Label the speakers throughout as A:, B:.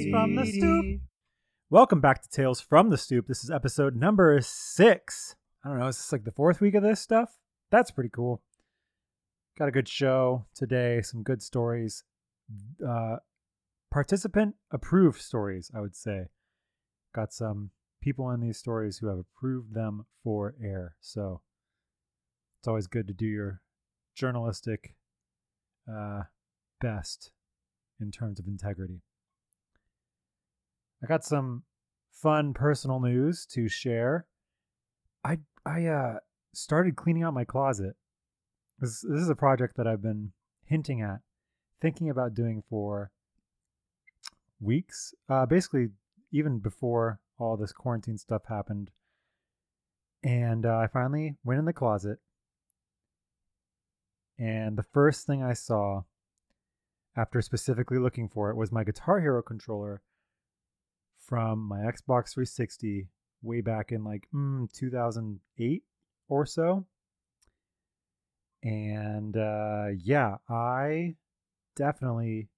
A: Tales from the Stoop. Welcome back to Tales from the Stoop. This is episode number six. I don't know, is this like the fourth week of this stuff? That's pretty cool. Got a good show today, some good stories. Uh, participant approved stories, I would say. Got some people in these stories who have approved them for air. So it's always good to do your journalistic uh, best in terms of integrity. I got some fun personal news to share. I I uh, started cleaning out my closet. This this is a project that I've been hinting at, thinking about doing for weeks. Uh, basically, even before all this quarantine stuff happened. And uh, I finally went in the closet. And the first thing I saw after specifically looking for it was my Guitar Hero controller from my Xbox 360 way back in like mm, 2008 or so. And uh, yeah, I definitely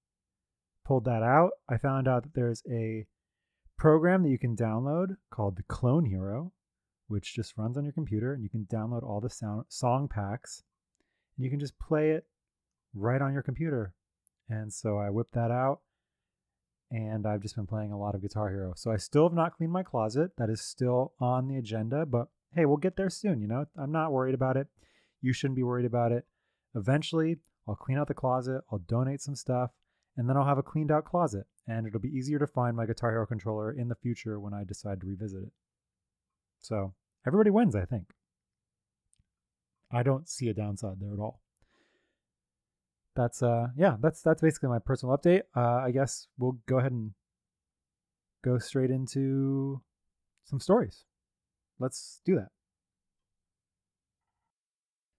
A: pulled that out. I found out that there's a program that you can download called the Clone Hero, which just runs on your computer and you can download all the sound song packs and you can just play it right on your computer. And so I whipped that out and I've just been playing a lot of Guitar Hero. So I still have not cleaned my closet. That is still on the agenda, but hey, we'll get there soon, you know? I'm not worried about it. You shouldn't be worried about it. Eventually, I'll clean out the closet, I'll donate some stuff, and then I'll have a cleaned out closet, and it'll be easier to find my Guitar Hero controller in the future when I decide to revisit it. So everybody wins, I think. I don't see a downside there at all. That's uh yeah, that's that's basically my personal update. Uh I guess we'll go ahead and go straight into some stories. Let's do that.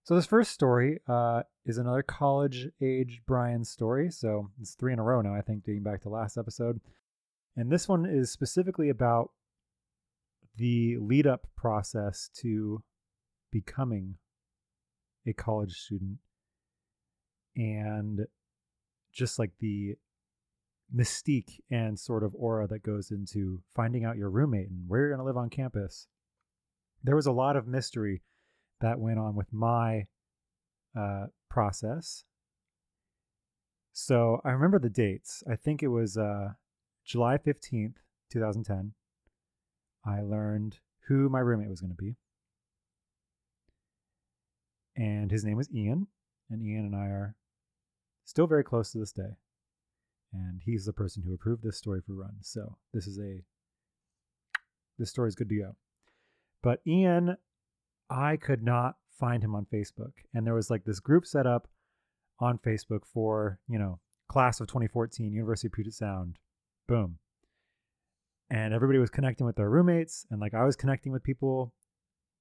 A: So this first story uh, is another college-age Brian story. So it's three in a row now, I think, dating back to last episode. And this one is specifically about the lead-up process to becoming a college student, and just like the mystique and sort of aura that goes into finding out your roommate and where you're going to live on campus. There was a lot of mystery that went on with my uh, process. So I remember the dates. I think it was uh, July 15th, 2010. I learned who my roommate was going to be. And his name was Ian. And Ian and I are still very close to this day. And he's the person who approved this story for Run. So this is a, this story is good to go. But Ian I could not find him on Facebook. And there was like this group set up on Facebook for, you know, class of 2014, University of Puget Sound. Boom. And everybody was connecting with their roommates. And like I was connecting with people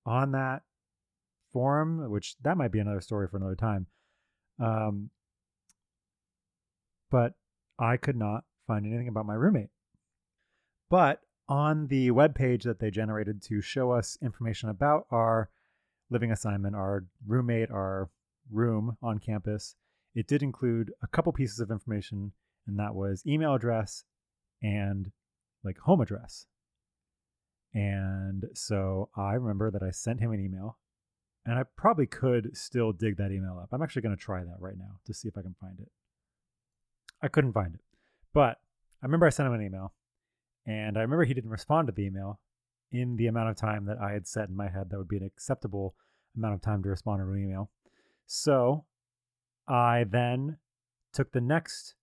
A: on that forum, which that might be another story for another time. Um, but I could not find anything about my roommate. But on the web page that they generated to show us information about our living assignment, our roommate, our room on campus, it did include a couple pieces of information, and that was email address and like home address. And so I remember that I sent him an email, and I probably could still dig that email up. I'm actually going to try that right now to see if I can find it. I couldn't find it, but I remember I sent him an email and I remember he didn't respond to the email in the amount of time that I had set in my head that would be an acceptable amount of time to respond to an email. So I then took the next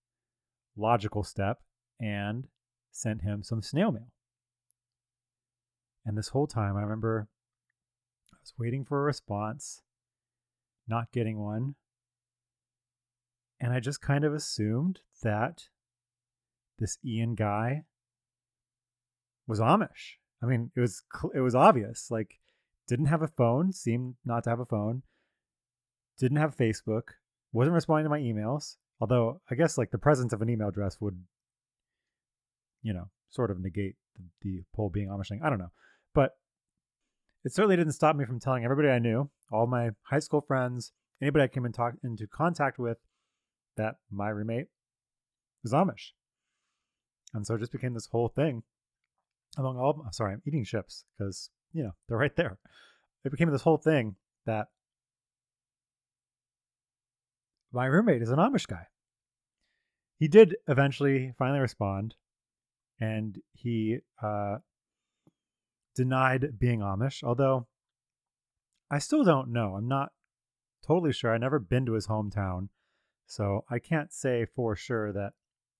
A: logical step and sent him some snail mail. And this whole time, I remember I was waiting for a response, not getting one. And I just kind of assumed that this Ian guy was Amish. I mean, it was it was obvious. Like, didn't have a phone, seemed not to have a phone. Didn't have Facebook. Wasn't responding to my emails. Although I guess like the presence of an email address would, you know, sort of negate the, the whole being Amish thing. I don't know, but it certainly didn't stop me from telling everybody I knew, all my high school friends, anybody I came in talk, into contact with, that my roommate was Amish. And so it just became this whole thing among all, I'm sorry, I'm eating chips because, you know, they're right there. It became this whole thing that my roommate is an Amish guy. He did eventually finally respond and he uh, denied being Amish, although I still don't know. I'm not totally sure. I've never been to his hometown, so I can't say for sure that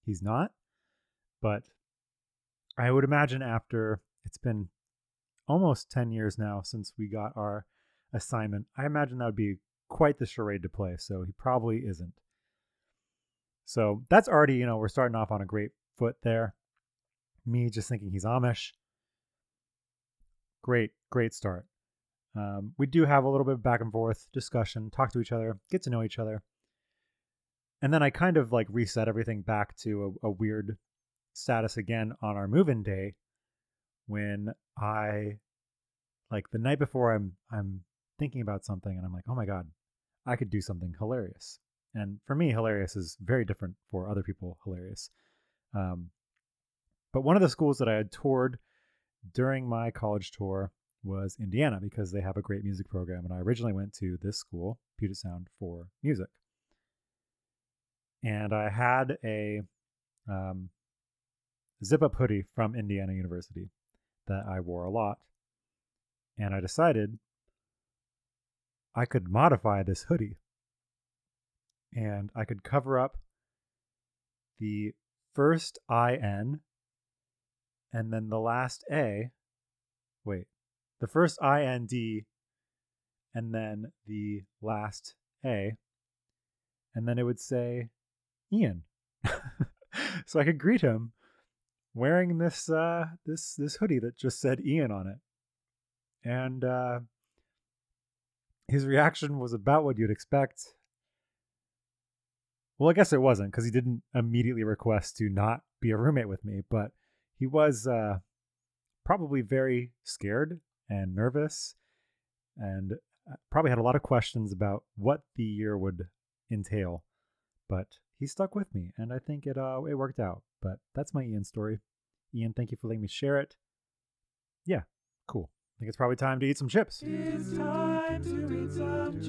A: he's not. But I would imagine after it's been almost 10 years now since we got our assignment, I imagine that would be quite the charade to play. So he probably isn't. So that's already, you know, we're starting off on a great foot there. Me just thinking he's Amish. Great, great start. Um, we do have a little bit of back and forth discussion, talk to each other, get to know each other. And then I kind of like reset everything back to a, a weird status again on our move-in day when I like the night before I'm I'm thinking about something and I'm like, "Oh my god, I could do something hilarious." And for me, hilarious is very different for other people hilarious. Um, but one of the schools that I had toured during my college tour was Indiana because they have a great music program. And I originally went to this school, Puget Sound, for music. And I had a um, zip up hoodie from Indiana University that I wore a lot. And I decided I could modify this hoodie and I could cover up the first IN and then the last A. Wait, the first IND and then the last A. And then it would say Ian. so I could greet him wearing this uh this this hoodie that just said Ian on it. And uh his reaction was about what you'd expect. Well, I guess it wasn't because he didn't immediately request to not be a roommate with me, but he was uh probably very scared and nervous and uh, probably had a lot of questions about what the year would entail. But he stuck with me and I think it uh it worked out. But that's my Ian story. Ian, thank you for letting me share it. Yeah, cool. I think it's probably time to eat some chips. It's time to eat some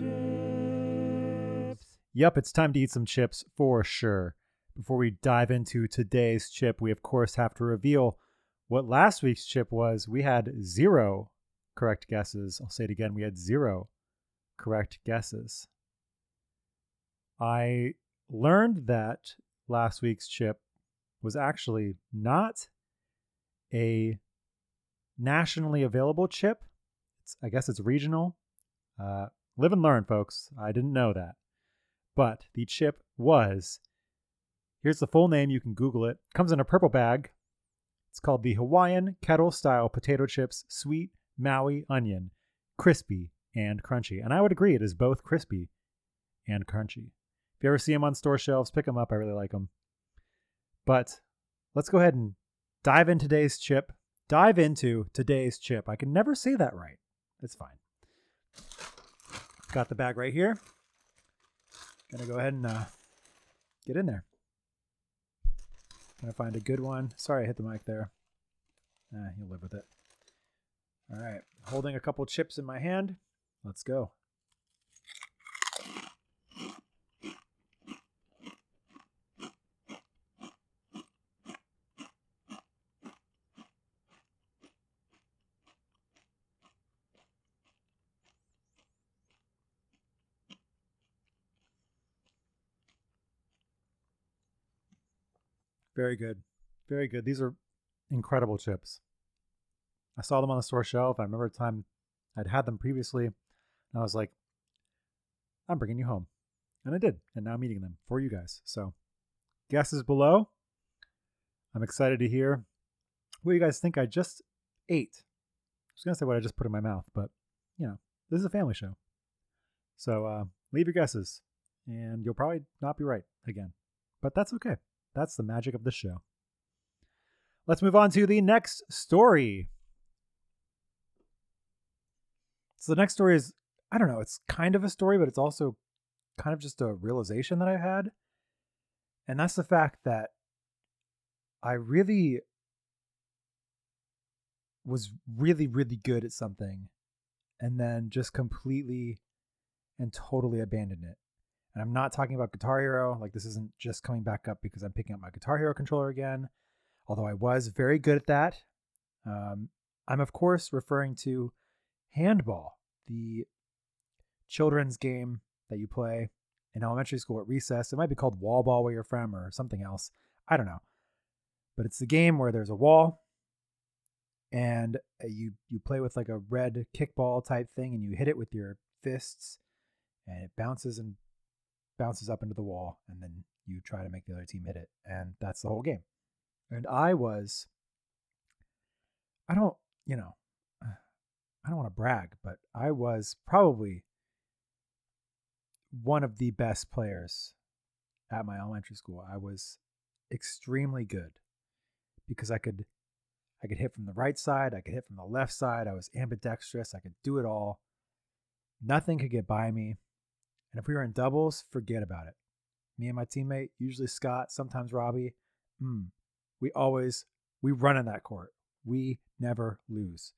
A: chips. Yep, it's time to eat some chips for sure. Before we dive into today's chip, we of course have to reveal what last week's chip was. We had zero correct guesses. I'll say it again. We had zero correct guesses. I learned that last week's chip was actually not a nationally available chip. It's, I guess it's regional. Uh, live and learn, folks. I didn't know that. But the chip was here's the full name. You can Google it. Comes in a purple bag. It's called the Hawaiian Kettle Style Potato Chips Sweet Maui onion, crispy and crunchy. And I would agree, it is both crispy and crunchy. You ever see them on store shelves, pick them up. I really like them. But let's go ahead and dive into today's chip. Dive into today's chip. I can never say that right. It's fine. Got the bag right here. Gonna go ahead and uh, get in there. Gonna find a good one. Sorry, I hit the mic there. Ah, you'll live with it. All right, holding a couple chips in my hand. Let's go. Very good. Very good. These are incredible chips. I saw them on the store shelf. I remember the time I'd had them previously. And I was like, I'm bringing you home. And I did. And now I'm eating them for you guys. So, guesses below. I'm excited to hear what you guys think I just ate. I was going to say what I just put in my mouth, but, you know, this is a family show. So, uh, leave your guesses. And you'll probably not be right again. But that's okay. That's the magic of the show. Let's move on to the next story. So the next story is I don't know, it's kind of a story, but it's also kind of just a realization that I've had. And that's the fact that I really was really, really good at something and then just completely and totally abandoned it. And I'm not talking about Guitar Hero. Like, this isn't just coming back up because I'm picking up my Guitar Hero controller again, although I was very good at that. Um, I'm, of course, referring to Handball, the children's game that you play in elementary school at recess. It might be called Wall Ball where you're from or something else. I don't know. But it's the game where there's a wall and uh, you you play with like a red kickball type thing and you hit it with your fists and it bounces and bounces up into the wall and then you try to make the other team hit it and that's the whole game. And I was I don't, you know, I don't want to brag, but I was probably one of the best players at my elementary school. I was extremely good because I could I could hit from the right side, I could hit from the left side. I was ambidextrous, I could do it all. Nothing could get by me. And if we were in doubles, forget about it. Me and my teammate, usually Scott, sometimes Robbie, mm, we always we run in that court. We never lose.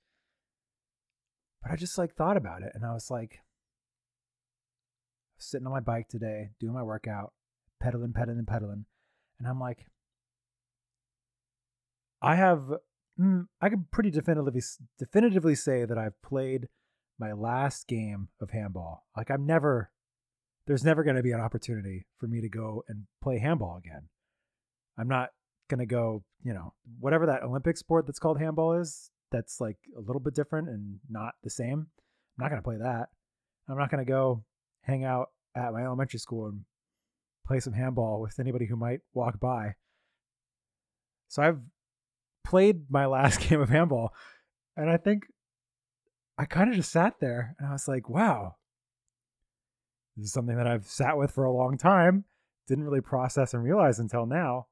A: But I just like thought about it and I was like sitting on my bike today, doing my workout, pedaling, pedaling, pedaling, and I'm like I have mm, I can pretty definitively definitively say that I've played my last game of handball. Like I'm never there's never going to be an opportunity for me to go and play handball again. I'm not going to go, you know, whatever that Olympic sport that's called handball is, that's like a little bit different and not the same. I'm not going to play that. I'm not going to go hang out at my elementary school and play some handball with anybody who might walk by. So I've played my last game of handball and I think I kind of just sat there and I was like, wow, this is something that I've sat with for a long time, didn't really process and realize until now.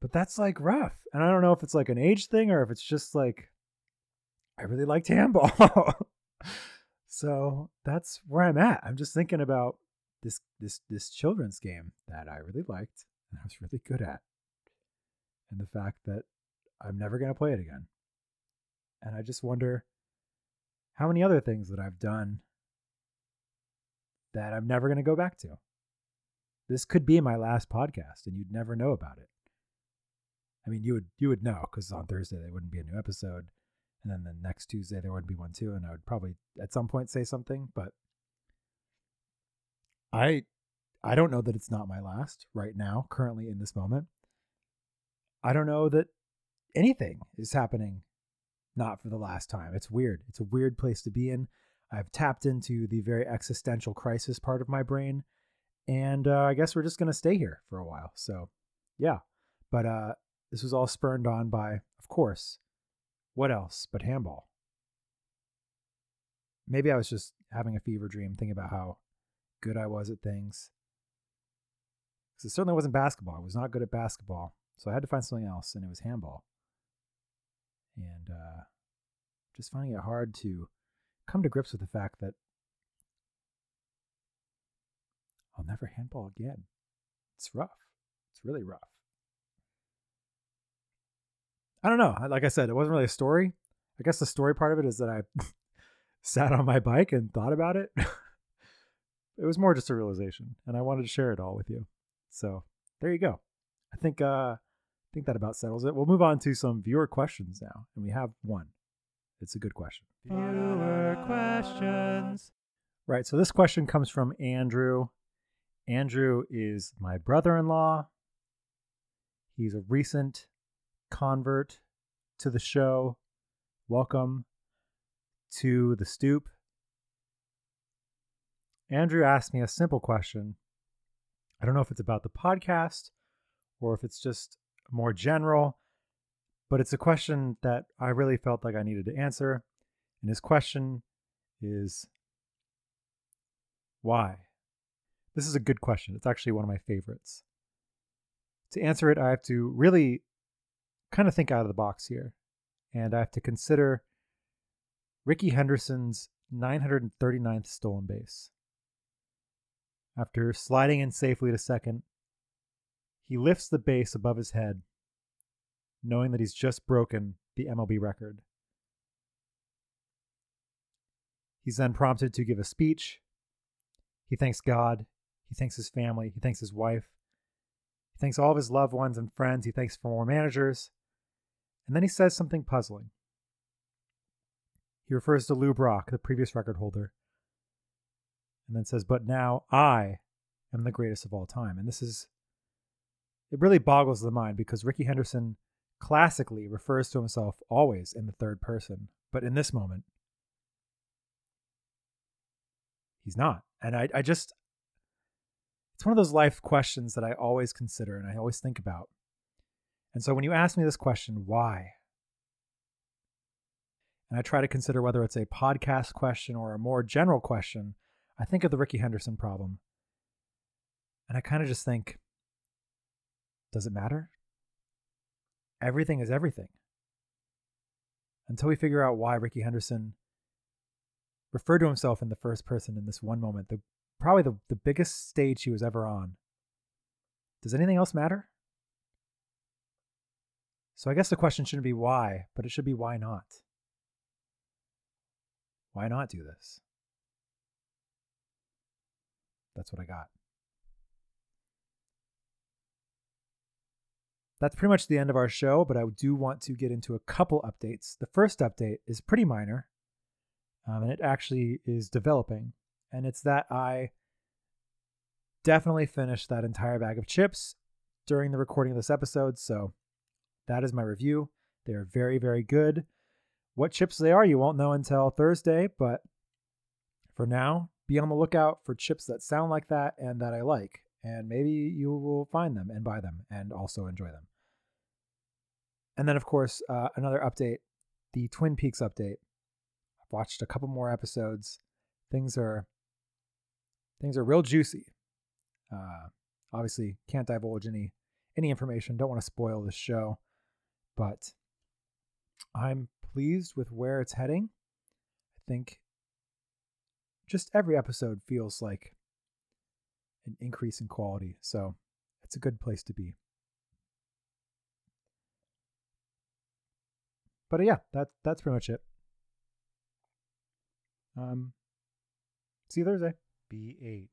A: But that's like rough. And I don't know if it's like an age thing or if it's just like I really liked handball. so that's where I'm at. I'm just thinking about this this this children's game that I really liked and I was really good at. And the fact that I'm never going to play it again. And I just wonder how many other things that I've done that I'm never going to go back to. This could be my last podcast and you'd never know about it. I mean, you would you would know because on Thursday there wouldn't be a new episode, and then the next Tuesday there wouldn't be one too, and I would probably at some point say something, but I I don't know that it's not my last right now, currently in this moment. I don't know that anything is happening not for the last time. It's weird. It's a weird place to be in. I've tapped into the very existential crisis part of my brain, and uh, I guess we're just gonna stay here for a while. So, yeah. But uh, this was all spurned on by, of course, what else but handball? Maybe I was just having a fever dream, thinking about how good I was at things. Because it certainly wasn't basketball. I was not good at basketball, so I had to find something else, and it was handball. And uh, just finding it hard to come to grips with the fact that I'll never handball again. It's rough. It's really rough. I don't know. Like I said, it wasn't really a story. I guess the story part of it is that I sat on my bike and thought about it. it was more just a realization, and I wanted to share it all with you. So there you go. I think uh, I think that about settles it. We'll move on to some viewer questions now, and we have one. It's a good question.
B: Viewer questions.
A: Right. So this question comes from Andrew. Andrew is my brother in law. He's a recent convert to the show. Welcome to the stoop. Andrew asked me a simple question. I don't know if it's about the podcast or if it's just more general, but it's a question that I really felt like I needed to answer. And his question is why? This is a good question. It's actually one of my favorites. To answer it, I have to really kind of think out of the box here. And I have to consider Rickey Henderson's 939th stolen base. After sliding in safely to second, He lifts the base above his head, knowing that he's just broken the MLB record. He's then prompted to give a speech. He thanks God. He thanks his family. He thanks his wife. He thanks all of his loved ones and friends. He thanks former managers. And then he says something puzzling. He refers to Lou Brock, the previous record holder, and then says, But now I am the greatest of all time. And this is, it really boggles the mind because Rickey Henderson classically refers to himself always in the third person. But in this moment, he's not. And I, I just, it's one of those life questions that I always consider and I always think about. And so when you ask me this question, why? and I try to consider whether it's a podcast question or a more general question, I think of the Rickey Henderson problem. And I kind of just think, does it matter? Everything is everything. Until we figure out why Rickey Henderson referred to himself in the first person in this one moment, the probably the, the biggest stage he was ever on. Does anything else matter? So I guess the question shouldn't be why, but it should be why not? Why not do this? That's what I got. That's pretty much the end of our show, but I do want to get into a couple updates. The first update is pretty minor, um, and it actually is developing. And it's that I definitely finished that entire bag of chips during the recording of this episode. So that is my review. They are very, very good. What chips they are, you won't know until Thursday, but for now, be on the lookout for chips that sound like that and that I like. And maybe you will find them and buy them and also enjoy them. And then, of course, uh, another update the Twin Peaks update. I've watched a couple more episodes. Things are things are real juicy. Uh, obviously, can't divulge any any information. Don't want to spoil this show, but I'm pleased with where it's heading. I think just every episode feels like an increase in quality. So it's a good place to be. But yeah, that that's pretty much it. Um, see you Thursday.
B: B8.